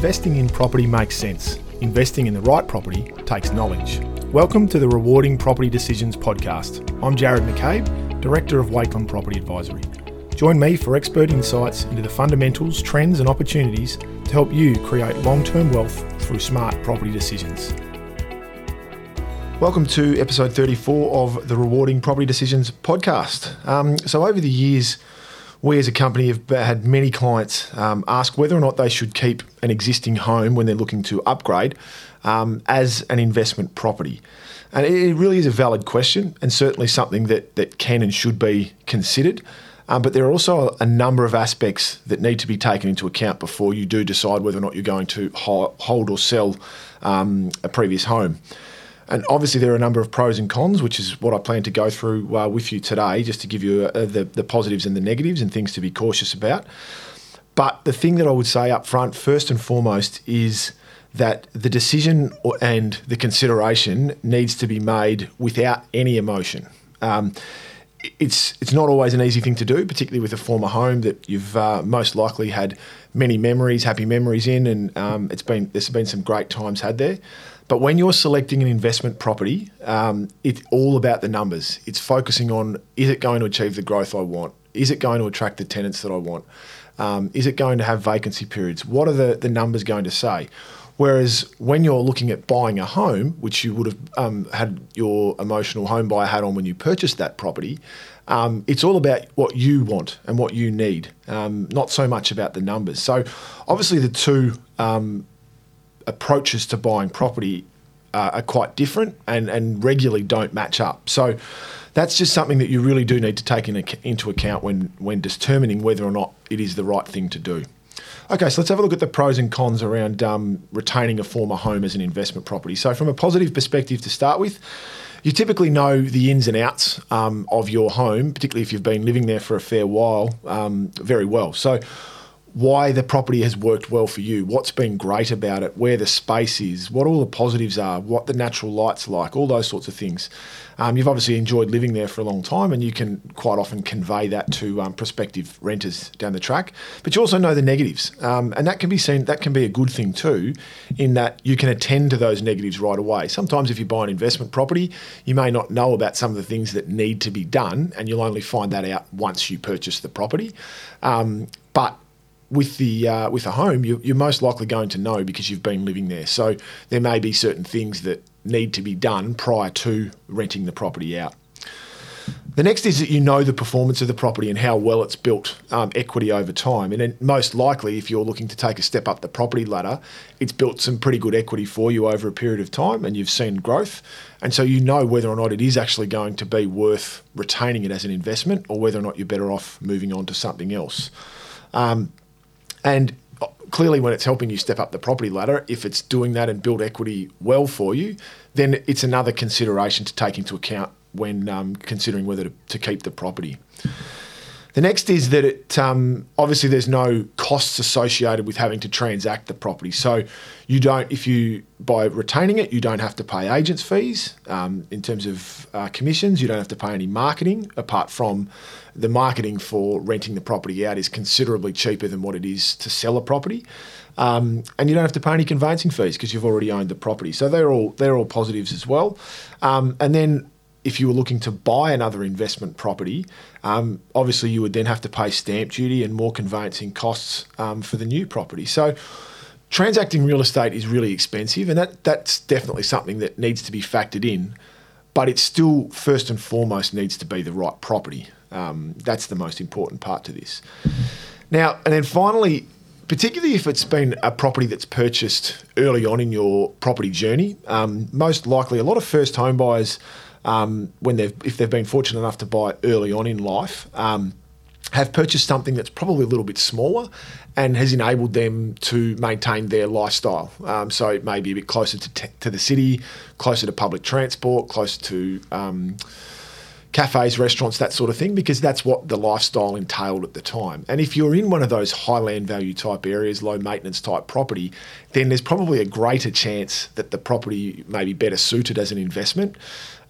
investing in property makes sense, investing in the right property takes knowledge. Welcome to the Rewarding Property Decisions podcast. I'm Jarrod McCabe, Director of Wakelin Property Advisory. Join me for expert insights into the fundamentals, trends, and opportunities to help you create long term wealth through smart property decisions. Welcome to episode 34 of the Rewarding Property Decisions podcast. Um, so, over the years, we as a company have had many clients um, ask whether or not they should keep an existing home when they're looking to upgrade um, as an investment property. And it really is a valid question and certainly something that, that can and should be considered. Um, but there are also a number of aspects that need to be taken into account before you do decide whether or not you're going to hold or sell um, a previous home. And obviously, there are a number of pros and cons, which is what I plan to go through uh, with you today, just to give you uh, the, the positives and the negatives and things to be cautious about. But the thing that I would say up front, first and foremost, is that the decision and the consideration needs to be made without any emotion. Um, it's it's not always an easy thing to do, particularly with a former home that you've uh, most likely had many memories, happy memories in, and um, it's been there's been some great times had there. But when you're selecting an investment property, um, it's all about the numbers. It's focusing on is it going to achieve the growth I want? Is it going to attract the tenants that I want? Um, is it going to have vacancy periods? What are the, the numbers going to say? Whereas when you're looking at buying a home, which you would have um, had your emotional home buyer hat on when you purchased that property, um, it's all about what you want and what you need, um, not so much about the numbers. So, obviously, the two um, approaches to buying property uh, are quite different and, and regularly don't match up. So that's just something that you really do need to take in, into account when, when determining whether or not it is the right thing to do. Okay, so let's have a look at the pros and cons around um, retaining a former home as an investment property. So, from a positive perspective to start with, you typically know the ins and outs um, of your home, particularly if you've been living there for a fair while, um, very well. So, why the property has worked well for you, what's been great about it, where the space is, what all the positives are, what the natural light's like, all those sorts of things. Um, you've obviously enjoyed living there for a long time, and you can quite often convey that to um, prospective renters down the track. But you also know the negatives, um, and that can be seen. That can be a good thing too, in that you can attend to those negatives right away. Sometimes, if you buy an investment property, you may not know about some of the things that need to be done, and you'll only find that out once you purchase the property. Um, but with the uh, with a home, you, you're most likely going to know because you've been living there. So there may be certain things that need to be done prior to renting the property out. The next is that you know the performance of the property and how well it's built um, equity over time. And then most likely, if you're looking to take a step up the property ladder, it's built some pretty good equity for you over a period of time and you've seen growth. And so you know whether or not it is actually going to be worth retaining it as an investment or whether or not you're better off moving on to something else. Um, and clearly, when it's helping you step up the property ladder, if it's doing that and build equity well for you, then it's another consideration to take into account when um, considering whether to, to keep the property. The next is that it um, obviously there's no costs associated with having to transact the property. So you don't, if you by retaining it, you don't have to pay agents fees um, in terms of uh, commissions. You don't have to pay any marketing apart from the marketing for renting the property out is considerably cheaper than what it is to sell a property. Um, and you don't have to pay any conveyancing fees because you've already owned the property. So they're all they're all positives as well. Um, and then if you were looking to buy another investment property, um, obviously you would then have to pay stamp duty and more conveyancing costs um, for the new property. So transacting real estate is really expensive, and that that's definitely something that needs to be factored in. But it still first and foremost needs to be the right property. Um, that's the most important part to this. Now, and then finally, particularly if it's been a property that's purchased early on in your property journey, um, most likely a lot of first home buyers um, when they've if they've been fortunate enough to buy early on in life, um, have purchased something that's probably a little bit smaller and has enabled them to maintain their lifestyle. Um, so it may be a bit closer to, te- to the city, closer to public transport, closer to um, cafes, restaurants, that sort of thing, because that's what the lifestyle entailed at the time. And if you're in one of those high land value type areas, low maintenance type property, then there's probably a greater chance that the property may be better suited as an investment.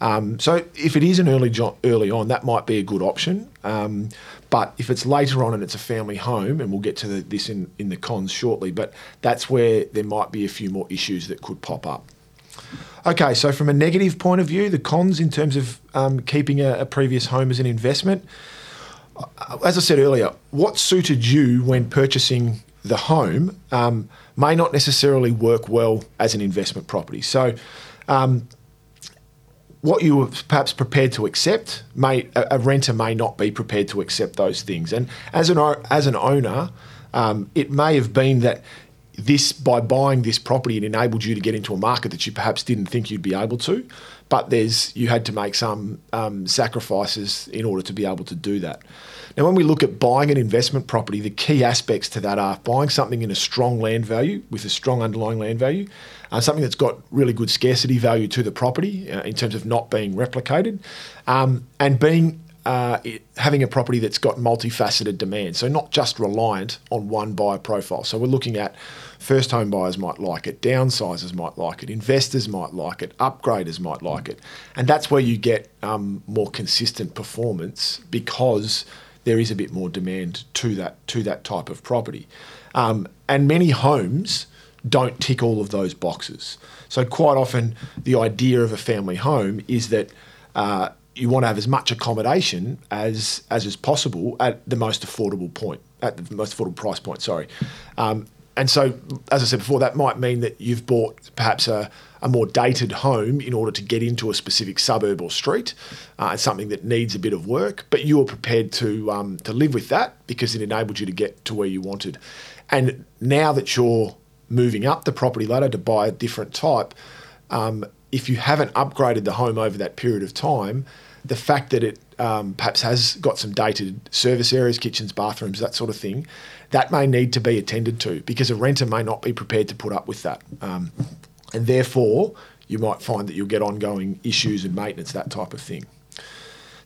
Um, so if it is an early jo- early on, that might be a good option. Um, but if it's later on and it's a family home, and we'll get to the, this in, in the cons shortly, but that's where there might be a few more issues that could pop up. Okay, so from a negative point of view, the cons in terms of um, keeping a, a, previous home as an investment, uh, as I said earlier, what suited you when purchasing the home um, may not necessarily work well as an investment property. So, um, what you were perhaps prepared to accept, may a, a, renter may not be prepared to accept those things. And as an as an owner, um, it may have been that this by buying this property it enabled you to get into a market that you perhaps didn't think you'd be able to but there's you had to make some um, sacrifices in order to be able to do that. Now when we look at buying an investment property the key aspects to that are buying something in a strong land value with a strong underlying land value uh, something that's got really good scarcity value to the property uh, in terms of not being replicated um, and being uh, it, having a property that's got multifaceted demand, so not just reliant on one buyer profile. So we're looking at first home buyers might like it, downsizers might like it, investors might like it, upgraders might like it, and that's where you get um, more consistent performance because there is a bit more demand to that to that type of property, um, and many homes don't tick all of those boxes. So quite often, the idea of a family home is that uh, you want to have as much accommodation as as is possible at the most affordable point, at the most affordable price point. Sorry, um, and so as I said before, that might mean that you've bought perhaps a, a more dated home in order to get into a specific suburb or street. Uh, something that needs a bit of work, but you are prepared to um, to live with that because it enabled you to get to where you wanted. And now that you're moving up the property ladder to buy a different type. Um, if you haven't upgraded the home over that period of time, the fact that it um, perhaps has got some dated service areas, kitchens, bathrooms, that sort of thing, that may need to be attended to because a renter may not be prepared to put up with that. Um, and therefore, you might find that you'll get ongoing issues and maintenance, that type of thing.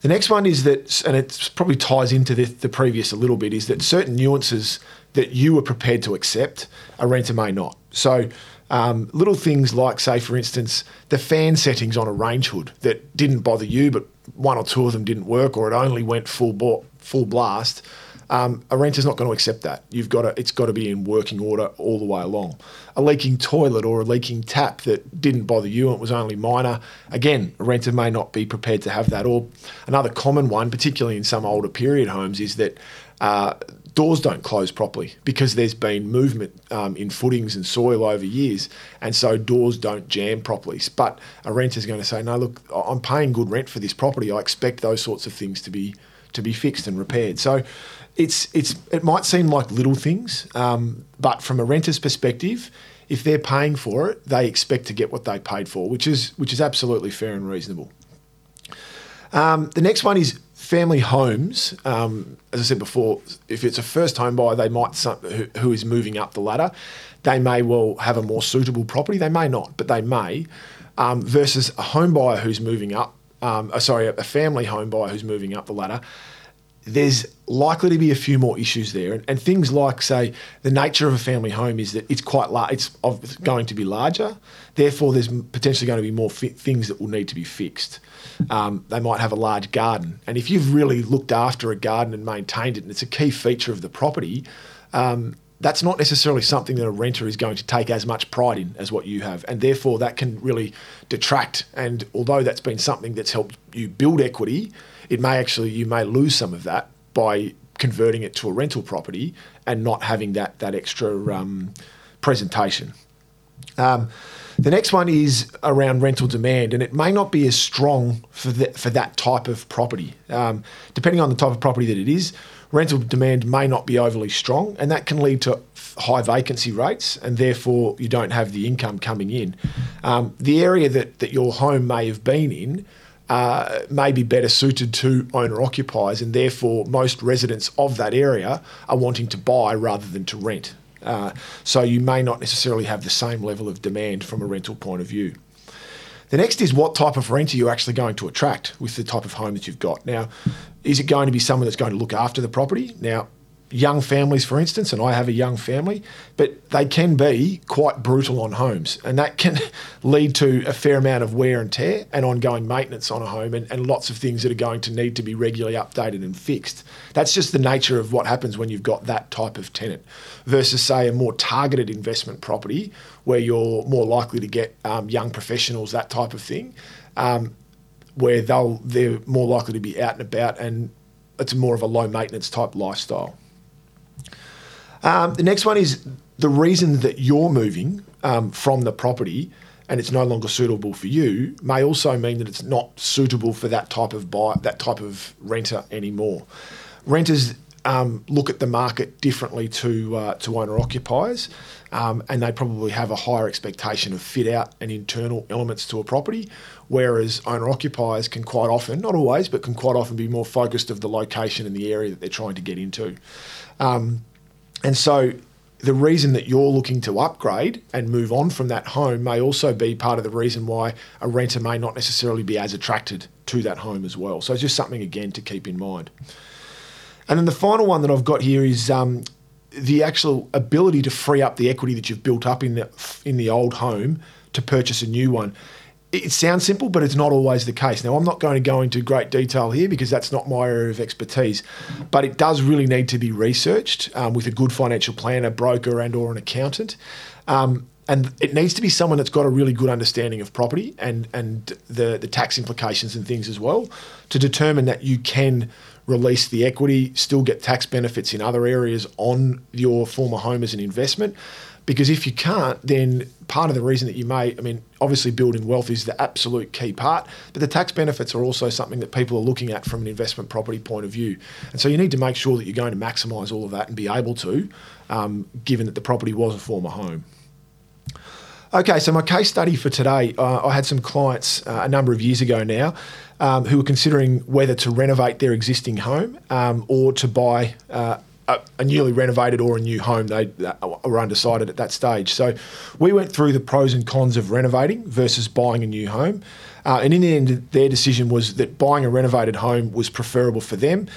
The next one is that, and it probably ties into the, the previous a little bit, is that certain nuances that you were prepared to accept, a renter may not. So, um, little things like, say, for instance, the fan settings on a range hood that didn't bother you, but one or two of them didn't work, or it only went full bo- full blast. Um, a renter's not going to accept that. You've got to, it's got to be in working order all the way along. A leaking toilet or a leaking tap that didn't bother you and it was only minor, again, a renter may not be prepared to have that. Or another common one, particularly in some older period homes, is that uh, doors don't close properly because there's been movement um, in footings and soil over years, and so doors don't jam properly. But a renter's going to say, "No, look, I'm paying good rent for this property. I expect those sorts of things to be to be fixed and repaired." So, it's it's it might seem like little things, um, but from a renter's perspective, if they're paying for it, they expect to get what they paid for, which is which is absolutely fair and reasonable. Um, the next one is family homes, um, as I said before, if it's a first home buyer, they might who, who is moving up the ladder, they may well have a more suitable property. They may not, but they may. Um, versus a home buyer who's moving up, um, uh, sorry, a family home buyer who's moving up the ladder. There's likely to be a few more issues there, and, and things like, say, the nature of a family home is that it's quite large. It's going to be larger, therefore, there's potentially going to be more fi- things that will need to be fixed um, they might have a large garden. And if you've really looked after a garden and maintained it, and it's a key feature of the property, um, that's not necessarily something that a renter is going to take as much pride in as what you have. And therefore, that can really detract. And although that's been something that's helped you build equity, it may actually, you may lose some of that by converting it to a rental property and not having that, that extra um, presentation. Um, the next one is around rental demand, and it may not be as strong for that, for that type of property. Um, depending on the type of property that it is, rental demand may not be overly strong, and that can lead to high vacancy rates, and therefore you don't have the income coming in. Um, the area that, that your home may have been in uh, may be better suited to owner occupiers, and therefore most residents of that area are wanting to buy rather than to rent. Uh, so you may not necessarily have the same level of demand from a rental point of view. The next is what type of renter you're actually going to attract with the type of home that you've got. Now, is it going to be someone that's going to look after the property? Now, young families, for instance, and I have a young family, but they can be quite brutal on homes, and that can lead to a fair amount of wear and tear and ongoing maintenance on a home, and, and lots of things that are going to need to be regularly updated and fixed. That's just the nature of what happens when you've got that type of tenant, versus say a more targeted investment property where you're more likely to get um, young professionals, that type of thing. Um, where they'll they're more likely to be out and about and it's more of a low maintenance type lifestyle. Um, the next one is the reason that you're moving um, from the property and it's no longer suitable for you may also mean that it's not suitable for that type of that type of renter anymore. Renters um, look at the market differently to uh, to owner occupiers, um, and they probably have a higher expectation of fit out and internal elements to a property, whereas owner occupiers can quite often, not always, but can quite often be more focused of the location and the area that they're trying to get into. Um, and so the reason that you're looking to upgrade and move on from that home may also be part of the reason why a renter may not necessarily be as attracted to that home as well. So it's just something, again, to keep in mind. And then the final one that I've got here is um, the actual ability to free up the equity that you've built up in the, in the old home to purchase a new one it sounds simple, but it's not always the case. Now, I'm not going to go into great detail here because that's not my area of expertise, but it does really need to be researched um, with a good financial planner, broker, and or an accountant. Um, and it needs to be someone that's got a really good understanding of property and and the the tax implications and things as well to determine that you can release the equity, still get tax benefits in other areas on your former home as an investment, because if you can't, then part of the reason that you may, I mean, obviously building wealth is the absolute key part, but the tax benefits are also something that people are looking at from an investment property point of view. And so you need to make sure that you're going to maximise all of that and be able to, um, given that the property was a former home. Okay, so my case study for today, uh, I had some clients uh, a number of years ago now um, who were considering whether to renovate their existing home um, or to buy uh, a, newly renovated or a new home. They were undecided at that stage. So we went through the pros and cons of renovating versus buying a new home. Uh, and in the end, their decision was that buying a renovated home was preferable for them,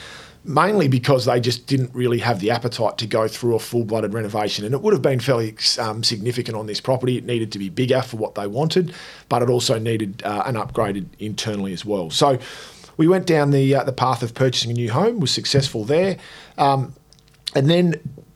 mainly because they just didn't really have the appetite to go through a full blooded renovation. And it would have been fairly um, significant on this property. It needed to be bigger for what they wanted, but it also needed uh, an upgraded internally as well. So we went down the, uh, the path of purchasing a new home, was successful there. Um, and then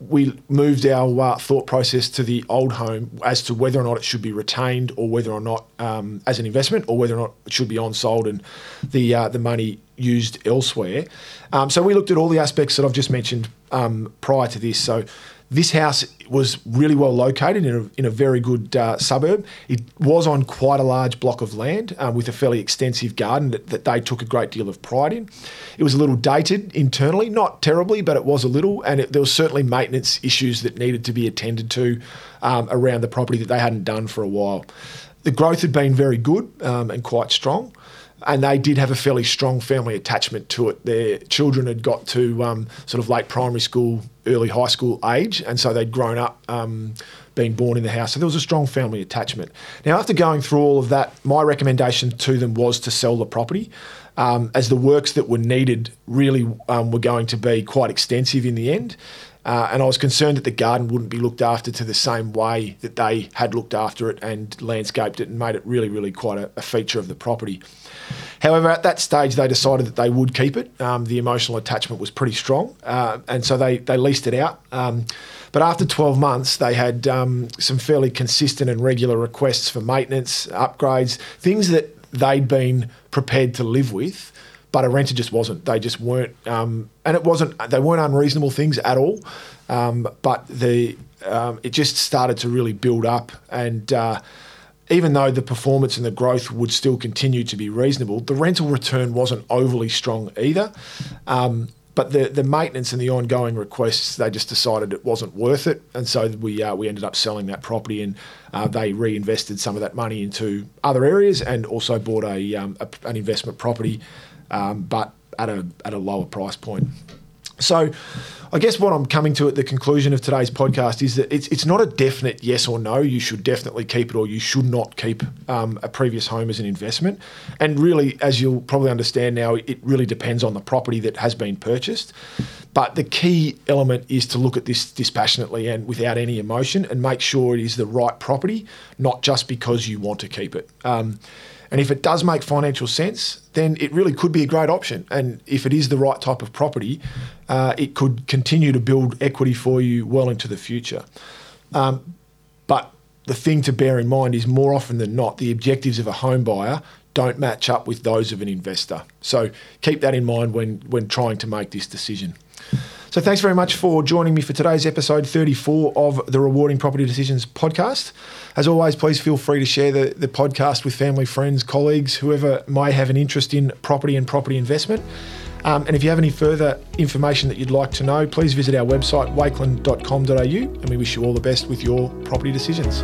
we moved our uh, thought process to the old home as to whether or not it should be retained or whether or not um, as an investment or whether or not it should be on sold and the uh, the money used elsewhere. Um, so we looked at all the aspects that I've just mentioned um, prior to this. So this house was really well located in a, in a very good uh, suburb. It was on quite a large block of land um, with a fairly extensive garden that, that, they took a great deal of pride in. It was a little dated internally, not terribly, but it was a little, and it, there was certainly maintenance issues that needed to be attended to um, around the property that they hadn't done for a while. The growth had been very good um, and quite strong and they did have a fairly strong family attachment to it. Their children had got to um, sort of late primary school, early high school age, and so they'd grown up um, being born in the house. So there was a strong family attachment. Now, after going through all of that, my recommendation to them was to sell the property. Um, as the works that were needed really um, were going to be quite extensive in the end. Uh, and I was concerned that the garden wouldn't be looked after to the same way that they had looked after it and landscaped it and made it really, really quite a, a feature of the property. However, at that stage, they decided that they would keep it. Um, the emotional attachment was pretty strong, uh, and so they, they leased it out. Um, but after 12 months, they had um, some fairly consistent and regular requests for maintenance, upgrades, things that they'd been prepared to live with but a renter just wasn't. They just weren't, um, and it wasn't. They weren't unreasonable things at all. Um, but the um, it just started to really build up, and uh, even though the performance and the growth would still continue to be reasonable, the rental return wasn't overly strong either. Um, but the the maintenance and the ongoing requests, they just decided it wasn't worth it, and so we uh, we ended up selling that property, and uh, they reinvested some of that money into other areas, and also bought a, um, a an investment property um, but at a at a lower price point. So, I guess what I'm coming to at the conclusion of today's podcast is that it's, it's not a definite yes or no. You should definitely keep it or you should not keep um, a previous home as an investment. And really, as you'll probably understand now, it really depends on the property that has been purchased. But the key element is to look at this dispassionately and without any emotion and make sure it is the right property, not just because you want to keep it. Um, and if it does make financial sense, then it really could be a great option. And if it is the right type of property, uh, it could continue to build equity for you well into the future. Um, but the thing to bear in mind is more often than not, the objectives of a home buyer don't match up with those of an investor. So keep that in mind when, when trying to make this decision. So thanks very much for joining me for today's episode 34 of the Rewarding Property Decisions podcast. As always, please feel free to share the, the podcast with family, friends, colleagues, whoever may have an interest in property and property investment. Um, and if you have any further information that you'd like to know, please visit our website, wakelin.com.au, and we wish you all the best with your property decisions.